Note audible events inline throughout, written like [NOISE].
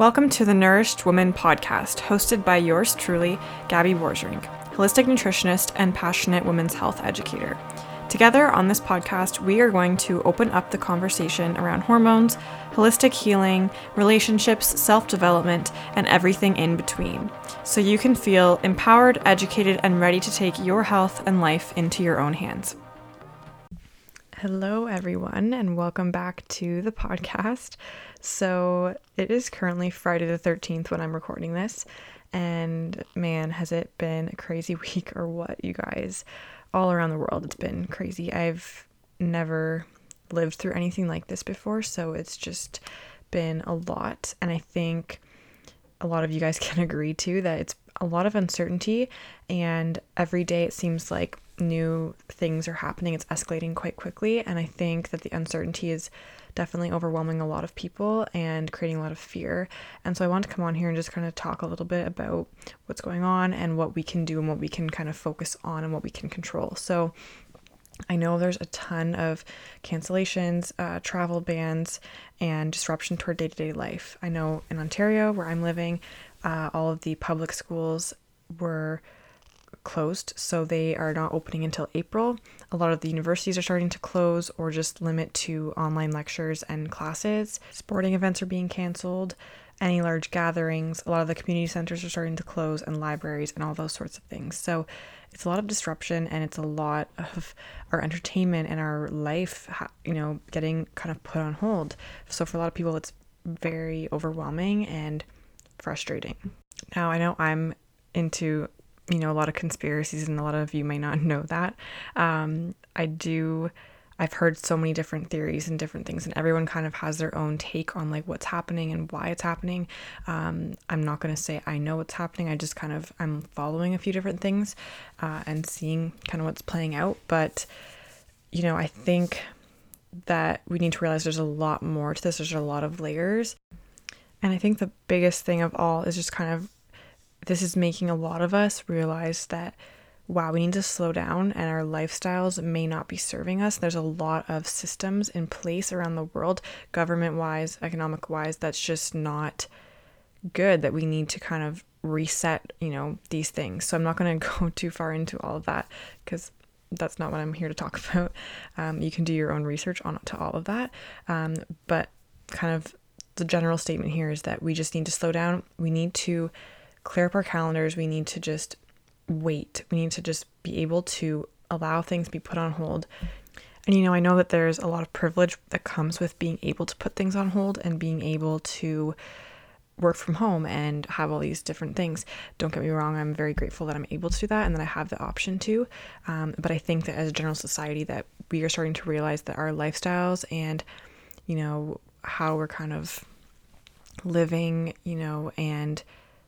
Welcome to the Nourished Woman podcast, hosted by yours truly, Gabby Borgerink, holistic nutritionist and passionate women's health educator. Together on this podcast, we are going to open up the conversation around hormones, holistic healing, relationships, self development, and everything in between, so you can feel empowered, educated, and ready to take your health and life into your own hands. Hello, everyone, and welcome back to the podcast. So, it is currently Friday the 13th when I'm recording this, and man, has it been a crazy [LAUGHS] week or what, you guys? all around the world. It's been crazy. I've never lived through anything like this before, so it's just been a lot. And I think a lot of you guys [LAUGHS] can agree too that it's a lot of uncertainty, and every day it seems like new things are happening. It's escalating quite quickly, and I think that the uncertainty is definitely overwhelming a lot of people and creating a lot of fear. And so I want to come on here and just kind of talk a little bit about what's going on and what we can do and what we can kind of focus on and what we can control. So I know there's a ton of cancellations, uh, travel bans, and disruption to our day to day life. I know in Ontario, where I'm living, uh, all of the public schools were closed, so they are not opening until April. A lot of the universities are starting to close or just limit to online lectures and classes. Sporting events are being canceled. Any large gatherings, a lot of the community centers are starting to close, and libraries, and all those sorts of things. So it's a lot of disruption, and it's a lot of our entertainment and our life, you know, getting kind of put on hold. So for a lot of people, it's very overwhelming and frustrating. Now, I know I'm into you know, a lot of conspiracies, and a lot of you may not [LAUGHS] know that. Um, I do. I've heard so many different theories and different things, and everyone kind of has their own take on like what's happening and why it's happening. Um, I'm not going to say I know what's happening. I just kind of I'm following a few different things uh, and seeing kind of what's playing out. But you know, I think that we need to realize there's a lot more to this. There's a lot of layers, and I think the biggest thing of all is just kind of this is making a lot of us realize that wow, we need to slow down and our lifestyles may not be serving us. There's a lot of systems in place around the world, government wise, economic wise, that's just not good that we need to kind of reset, you know, these things. So I'm not going [LAUGHS] to go too far into all of that because that's not what I'm here to talk [LAUGHS] about. Um, you can do your own research on to all of that. Um, but kind of the general statement here is that we just need to slow down. We need to clear up our calendars. We need to just wait. We need to just be able to allow things to be put on hold. And you know, I know that there's a lot of privilege that comes with being able to put things on hold and being able to work from home and have all these different things. Don't get me wrong, I'm very grateful that I'm able to do that and that I have the option to. Um, but I think that as a general society that we are starting to realize that our lifestyles and, you know, how we're kind of living, you know, and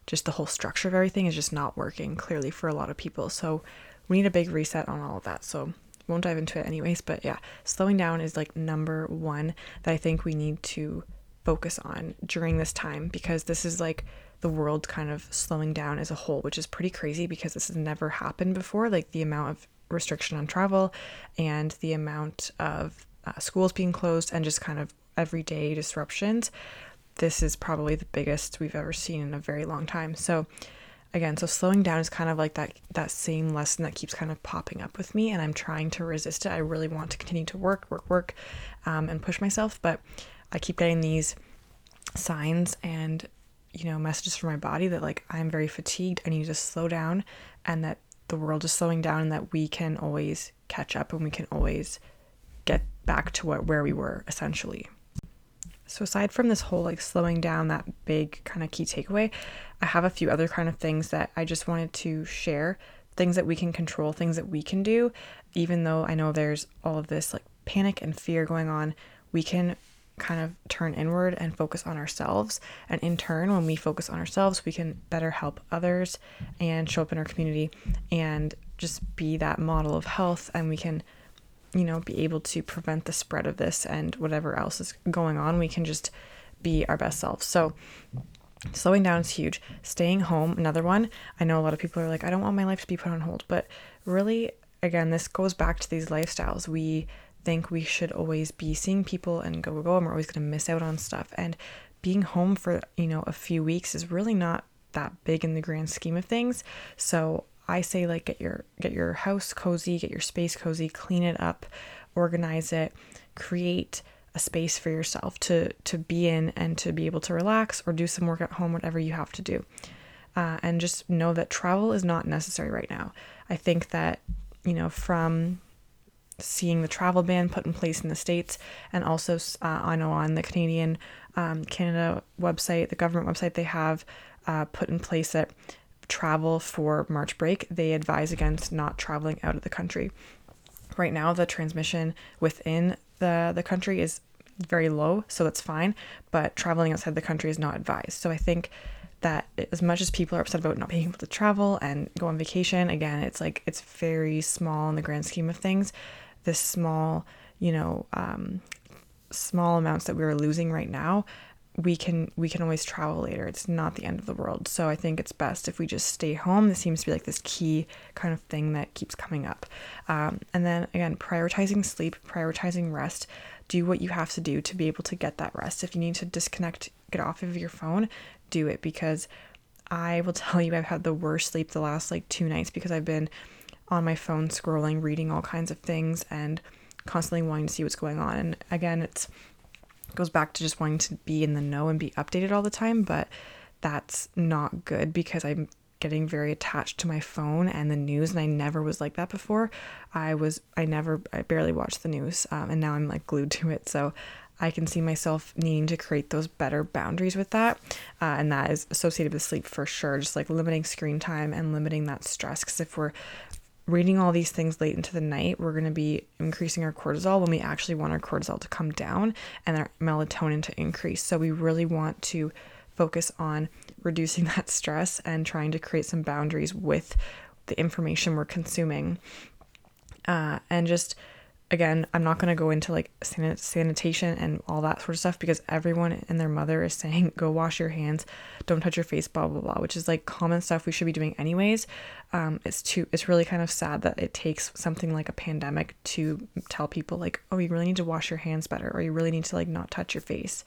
just the whole structure of everything is just not working clearly for a lot of people. So we need a big reset on all of that. So won't dive into it anyways, but yeah, slowing down is like number one that I think we need to focus on during this time because this is like the world kind of slowing down as a whole, which is pretty crazy because this has never happened before. Like the amount of restriction on travel and the amount of uh, schools being closed and just kind of everyday disruptions this is probably the biggest we've ever seen in a very long time. So again, so slowing down is kind of like that that same lesson that keeps kind of popping up with me, and I'm trying to resist it. I really want to continue to work, work, work, um, and push myself, but I keep getting these signs and you know messages from my body that like I'm very fatigued. I need to slow down, and that the world is slowing down, and that we can always catch up, and we can always get back to what where we were essentially. So aside from this whole like slowing down, that big kind of key takeaway, I have a few other kind of things that I just wanted to share, things that we can control, things that we can do, even though I know there's all of this like panic and fear going on, we can kind of turn inward and focus on ourselves. And in turn, when we focus on ourselves, we can better help others and show up in our community and just be that model of health and we can you know, be able to prevent the spread of this and whatever else is going on, we can just be our best selves. So, slowing down is huge. Staying home, another one. I know a lot of people are like, I don't want my life to be put on hold, but really, again, this goes back to these lifestyles. We think we should always be seeing people and go, go, go, and we're always going to miss out on stuff. And being home for, you know, a few weeks is really not that big in the grand scheme of things. So I say like get your get your house cozy, get your space cozy, clean it up, organize it, create a space for yourself to to be in and to be able to relax or do some work at home, whatever you have to do. Uh, and just know that travel is not necessary right now. I think that you know from seeing the travel ban put in place in the states and also uh, I know on the Canadian um, Canada website, the government website, they have uh, put in place that travel for March break, they advise against not traveling out of the country. Right now, the transmission within the, the country is very low, so it's fine, but traveling outside the country is not advised. So I think that as much as people are upset about not being able to travel and go on vacation, again, it's like it's very small in the grand scheme of things. This small, you know, um, small amounts that we're losing right now we can we can always travel later. It's not the end of the world. So i think it's best if we just stay home. This seems to be like this key kind of thing that keeps coming up. Um, and then again prioritizing sleep prioritizing rest. Do what you have to do to be able to get that rest. If you need to disconnect get off of your phone do it because i will [LAUGHS] tell you i've had the worst sleep the last like two nights because i've been on my phone scrolling reading all kinds of things and constantly wanting to see what's going on. And again it's goes back to just wanting to be in the know and be updated all the time, but that's not good because I'm getting very attached to my phone and the news and I never was like that before. I was I never I barely watched the news um, and now I'm like glued to it. So I can see myself needing to create those better boundaries with that. Uh, and that is associated with sleep for sure, just like limiting screen time and limiting that stress. Because if we're reading all these things late into the night, we're going to be increasing our cortisol when we actually want our cortisol to come down and our melatonin to increase. So we really want to focus on reducing [LAUGHS] that stress and trying to create some boundaries with the information we're consuming. Uh, and just again, I'm not going to go into like san- sanitation and all that sort of stuff because everyone and their mother is saying, [LAUGHS] go wash your hands, don't touch your face, blah, blah, blah, which is like common stuff we should be doing anyways. Um, it's too, it's really kind of sad that it takes something like a pandemic to tell people, like, oh, you really need to wash your hands better, or you really need to like not touch your face.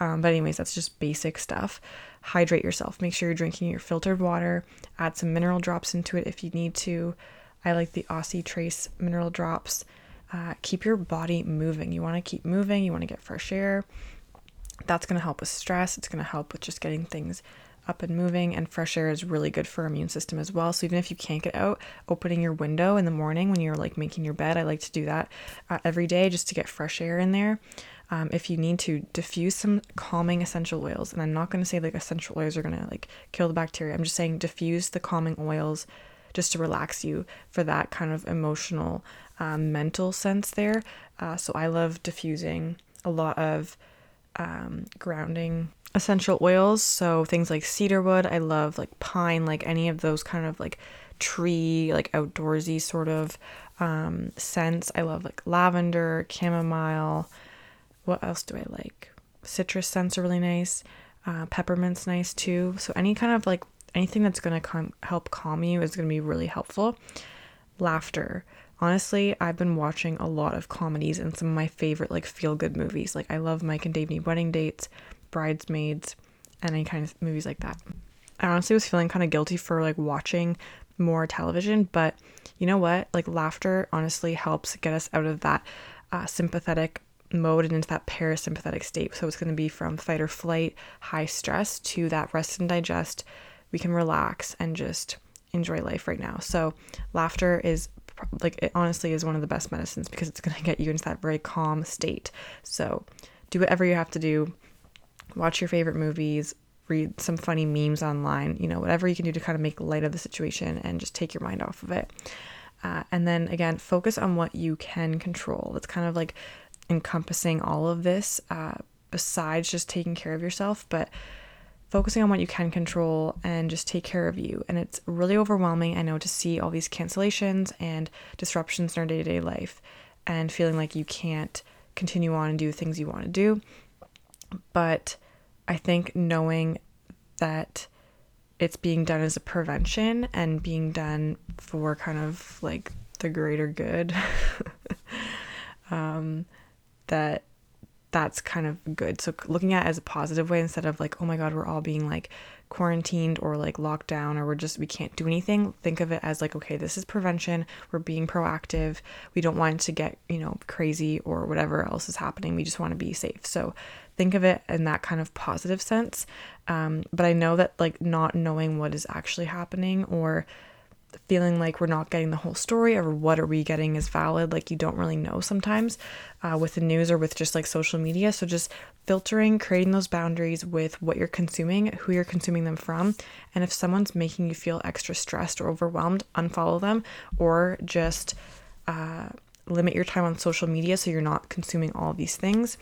Um, but, anyways, that's just basic stuff. Hydrate yourself. Make sure you're drinking your filtered water. Add some mineral drops into it if you need to. I like the Aussie Trace mineral drops uh, keep your body moving. You want to keep moving, you want to get fresh air. That's going to help with stress. It's going to help with just getting things up and moving. And fresh air is really good for immune system as well. So even if you can't get out, opening your window in the morning when you're like making your bed, I like to do that uh, every day just to get fresh air in there. Um, if you need to diffuse some calming essential oils, and I'm not going to say like essential oils are going to like kill the bacteria. I'm just saying diffuse the calming oils just to relax you for that kind of emotional, um, mental sense there. Uh, so I love diffusing a lot of um, grounding essential oils. So things like cedarwood, I love like pine, like any of those kind of like tree, like outdoorsy sort of um, scents. I love like lavender, chamomile. What else do I like? Citrus scents are really nice. Uh, peppermint's nice too. So any kind of like anything that's going to com- help calm you is going to be really helpful. Laughter. Honestly, I've been watching a lot of comedies and some of my favorite like feel good movies. Like I love Mike and Dave Wedding Dates, Bridesmaids, and any kind of movies like that. I honestly was feeling kind of guilty for like watching more television, but you know what? Like laughter honestly helps get us out of that uh, sympathetic mode and into that parasympathetic state. So it's going to be from fight or flight, high stress to that rest and digest we can relax and just enjoy life right now. So, laughter is like it honestly is one of the best medicines because it's going [LAUGHS] to get you into that very calm state. So, do whatever you have to do. Watch your favorite movies, read some funny memes online, you know, whatever you can do to kind of make light of the situation and just take your mind off of it. Uh, and then again, focus on what you can control. That's kind of like encompassing all of this, uh, besides just taking care of yourself. But focusing on what you can control and just take care of you. And it's really overwhelming, I know, to see all these cancellations and disruptions in our day to day life and feeling like you can't continue on and do things you want to do. But I think knowing that it's being done as a prevention and being done for kind of like the greater good, [LAUGHS] um, that that's kind of good. So looking at it as a positive way instead of like, oh my God, we're all being like quarantined or like locked down or we're just we can't do anything. Think of it as like, okay, this is prevention. We're being proactive. We don't want to get, you know, crazy or whatever else is happening. We just want to be safe. So think of it in that kind of positive sense. Um, but I know that like not knowing what is actually happening or feeling like we're not getting the whole story or what are we getting is valid like you don't really know sometimes uh, with the news or with just like social media. So just filtering creating those boundaries with what you're consuming who you're consuming them from. And if someone's making you feel extra stressed or overwhelmed unfollow them or just uh, limit your time on social media so you're not consuming all these things.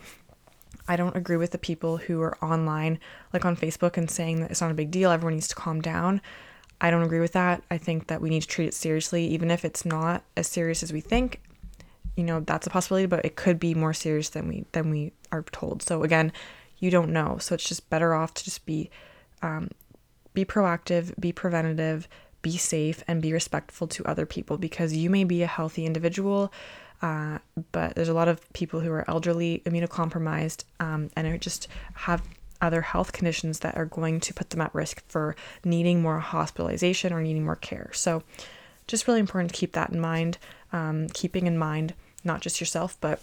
I don't agree with the people who are online, like on Facebook, and saying that it's not a big deal, everyone needs to calm down. I don't agree with that. I think that we need to treat it seriously, even if it's not as serious as we think. You know, that's a possibility, but it could be more serious than we than we are told. So again, you don't know. So it's just better off to just be um, be proactive, be preventative, be safe, and be respectful to other people because you may be a healthy individual, uh, but there's a lot of people who are elderly, immunocompromised, um, and just have other health conditions that are going to put them at risk for needing more hospitalization or needing more care. So, just really important to keep that in mind, um, keeping in mind not just yourself, but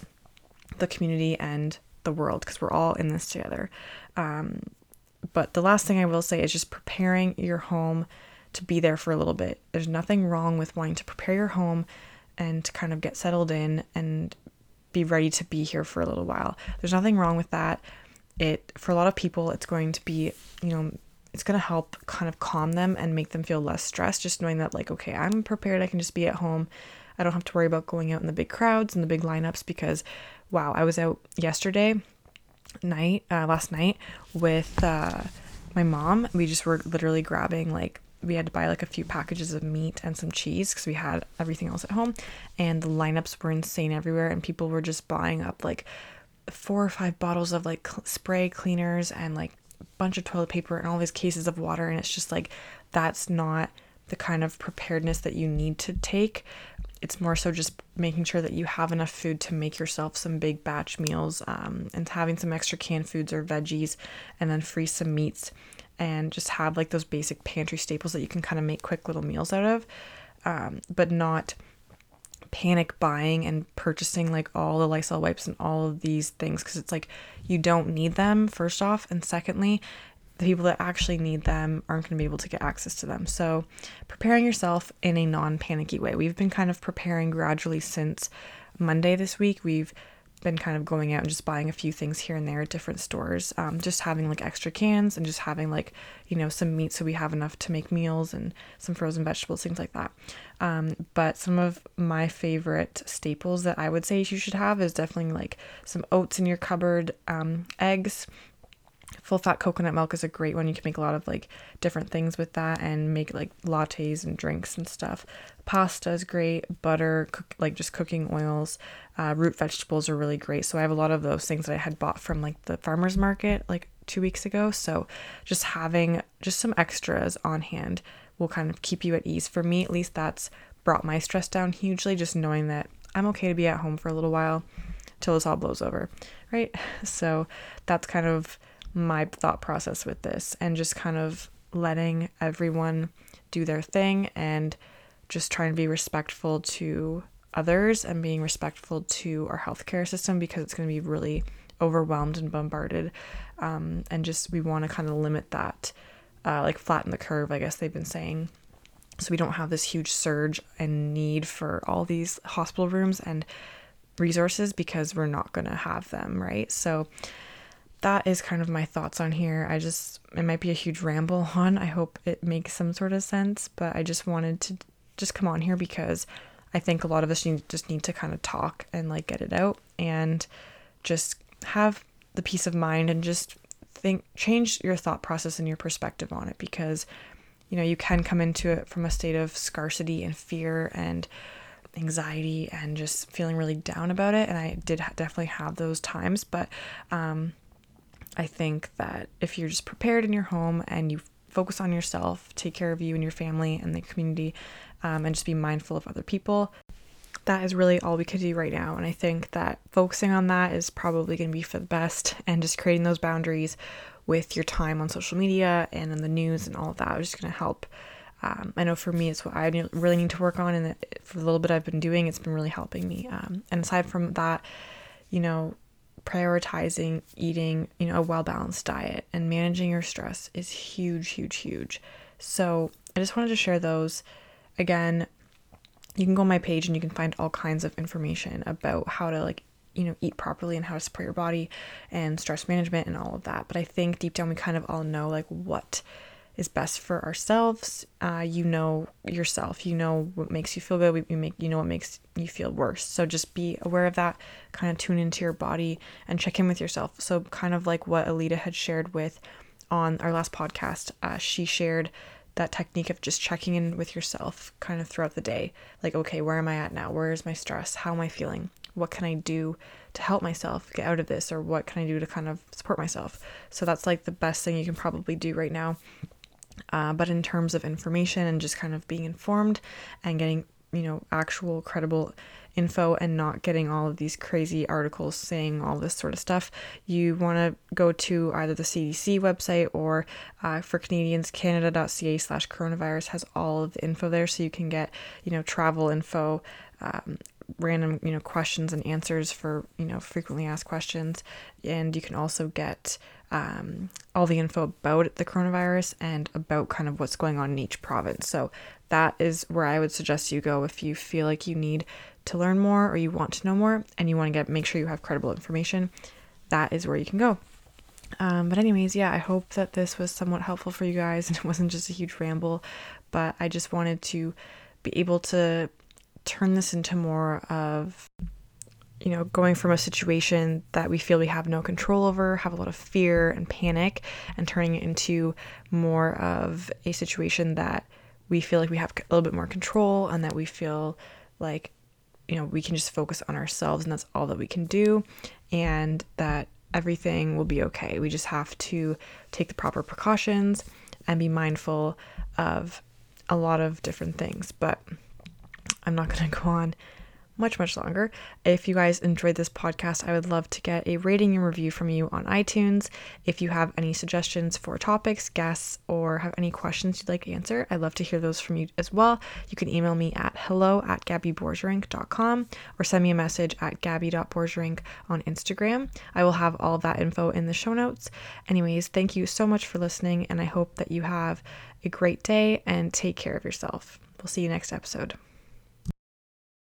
the community and the world, because we're all in this together. Um, but the last thing I will say is just preparing your home to be there for a little bit. There's nothing wrong with wanting to prepare your home and to kind of get settled in and be ready to be here for a little while. There's nothing wrong with that it for a lot of people it's going to be you know it's going to help kind of calm them and make them feel less stressed just knowing that like okay i'm prepared i can just be at home. I don't have to worry about going out in the big crowds and the big lineups because wow i was out yesterday night uh, last night with uh, my mom. We just were literally grabbing like we had to buy like a few packages of meat and some cheese because we had everything else at home and the lineups were insane everywhere and people were just buying up like four or five bottles of like spray cleaners and like a bunch of toilet paper and all these cases of water and it's just like that's not the kind of preparedness that you need to take. It's more so just making sure that you have enough food to make yourself some big batch meals um, and having some extra canned foods or veggies and then freeze some meats and just have like those basic pantry staples that you can kind of make quick little meals out of um, but not panic buying and purchasing like all the Lysol wipes and all of these things because it's like you don't need them, first off. And secondly, the people that actually need them aren't going to be able to get access to them. So, preparing yourself in a non panicky way. We've been kind of preparing gradually since Monday this week. We've been kind of going out and just buying a few things here and there at different stores. Um, just having like extra cans and just having like, you know, some meat so we have enough to make meals and some frozen vegetables, things like that. Um, but some of my favorite staples that I would say you should have is definitely like some oats in your cupboard, um, eggs, full fat coconut milk is a great one. You can make a lot of like different things with that and make like lattes and drinks and stuff. Pasta is great. Butter, cook, like just cooking oils. Uh, root vegetables are really great. So I have a lot of those things that I had bought from like the farmer's market like two weeks ago. So just having just some extras on hand will kind of keep you at ease. For me, at least, that's brought my stress down hugely. Just knowing that I'm okay to be at home for a little while till this all blows over, right? [LAUGHS] So that's kind of my thought process with this and just kind of letting everyone do their thing and just trying to be respectful to others and being respectful to our healthcare system because it's going to be really overwhelmed and bombarded. Um, and just we want to kind of limit that, uh, like flatten the curve, I guess they've been saying. So we don't have this huge surge and need for all these hospital rooms and resources because we're not going to have them, right? So that is kind of my thoughts on here. I just, it might be a huge ramble [LAUGHS] on. I hope it makes some sort of sense, but I just wanted to just come on here because I think a lot of us need, just need to kind of talk and like get it out and just have the peace of mind and just think, change your thought process and your perspective on it because, you know, you can come into it from a state of scarcity and fear and anxiety and just feeling really down about it. And I did definitely have those times, but, um, I think that if you're just prepared in your home and you focus on yourself, take care of you and your family and the community, um, and just be mindful of other people, that is really all we could do right now. And I think that focusing on that is probably going to be for the best and just creating those boundaries with your time on social media and in the news and all of that is just going to help. Um, I know for me, it's what I really need to work on. And for the little bit I've been doing, it's been really helping me. Um, and aside from that, you know, prioritizing eating, you know, a well balanced diet and managing your stress is huge, huge, huge. So I just wanted to share those. Again, you can go on my page and you can find all kinds of information about how to like you know eat properly and how to support your body and stress management and all of that but i think deep down we kind of all know like what is best for ourselves uh, you know yourself you know what makes you feel good we make you know what makes you feel worse so just be aware of that kind of tune into your body and check in with yourself so kind of like what alita had shared with on our last podcast uh, she shared that technique of just checking in with yourself kind of throughout the day. Like, okay, where am I at now? Where is my stress? How am I feeling? What can I do to help myself get out of this? Or what can I do to kind of support myself? So that's like the best thing you can probably do right now. Uh, but in terms of information and just kind of being informed and getting, you know, actual credible info and not getting all of these crazy articles saying all this sort of stuff, you want to go to either the CDC website or uh, for Canadians, canada.ca slash coronavirus has all of the info there so you can get, you know, travel info. Um, random you know questions and answers for you know frequently asked questions and you can also get um, all the info about the coronavirus and about kind of what's going on in each province so that is where i would suggest you go if you feel like you need to learn more or you want to know more and you want to get make sure you have credible information, that is where you can go. Um, but anyways, yeah, I hope that this was somewhat helpful for you guys and it wasn't just a huge ramble. But I just wanted to be able to turn this into more of you know, going from a situation that we feel we have no control over, have a lot of fear and panic, and turning it into more of a situation that we feel like we have a little bit more control and that we feel like you know, we can just focus on ourselves and that's all that we can do, and that everything will be okay. We just have to take the proper precautions and be mindful of a lot of different things. But I'm not going [LAUGHS] to go on much, much longer. If you guys enjoyed this podcast, I would love to get a rating and review from you on iTunes. If you have any suggestions for topics, guests, or have any questions you'd like to answer, I'd love to hear those from you as well. You can email me at hello at gabbyborgerink.com or send me a message at gabby.borgerink on Instagram. I will have all that info in the show notes. Anyways, thank you so much for listening, and I hope that you have a great day and take care of yourself. We'll see you next episode.